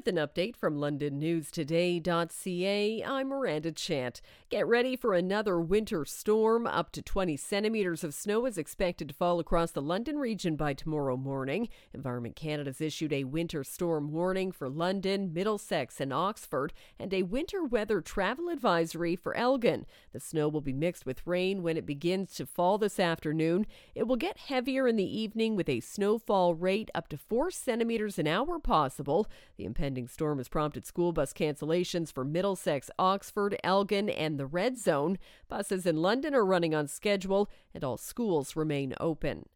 With an update from LondonNewsToday.ca, I'm Miranda Chant. Get ready for another winter storm. Up to 20 centimeters of snow is expected to fall across the London region by tomorrow morning. Environment Canada's issued a winter storm warning for London, Middlesex, and Oxford, and a winter weather travel advisory for Elgin. The snow will be mixed with rain when it begins to fall this afternoon. It will get heavier in the evening with a snowfall rate up to 4 centimeters an hour possible. The impending storm has prompted school bus cancellations for Middlesex, Oxford, Elgin, and the Red Zone. Buses in London are running on schedule, and all schools remain open.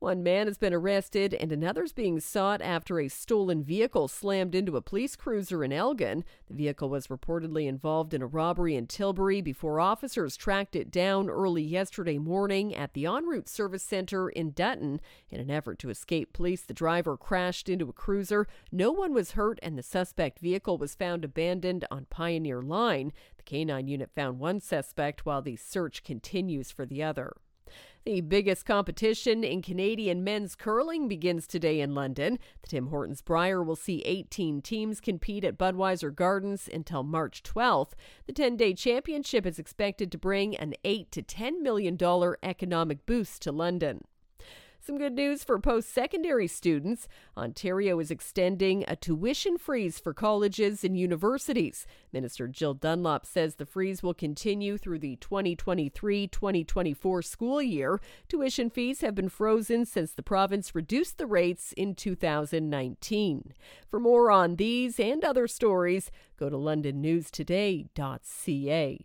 One man has been arrested and another's being sought after a stolen vehicle slammed into a police cruiser in Elgin. The vehicle was reportedly involved in a robbery in Tilbury before officers tracked it down early yesterday morning at the ONroute service center in Dutton. In an effort to escape police, the driver crashed into a cruiser. No one was hurt and the suspect vehicle was found abandoned on Pioneer Line. The canine unit found one suspect while the search continues for the other. The biggest competition in Canadian men's curling begins today in London. The Tim Hortons Brier will see 18 teams compete at Budweiser Gardens until March 12th. The 10-day championship is expected to bring an 8 to 10 million dollar economic boost to London. Some good news for post secondary students. Ontario is extending a tuition freeze for colleges and universities. Minister Jill Dunlop says the freeze will continue through the 2023 2024 school year. Tuition fees have been frozen since the province reduced the rates in 2019. For more on these and other stories, go to londonnewstoday.ca.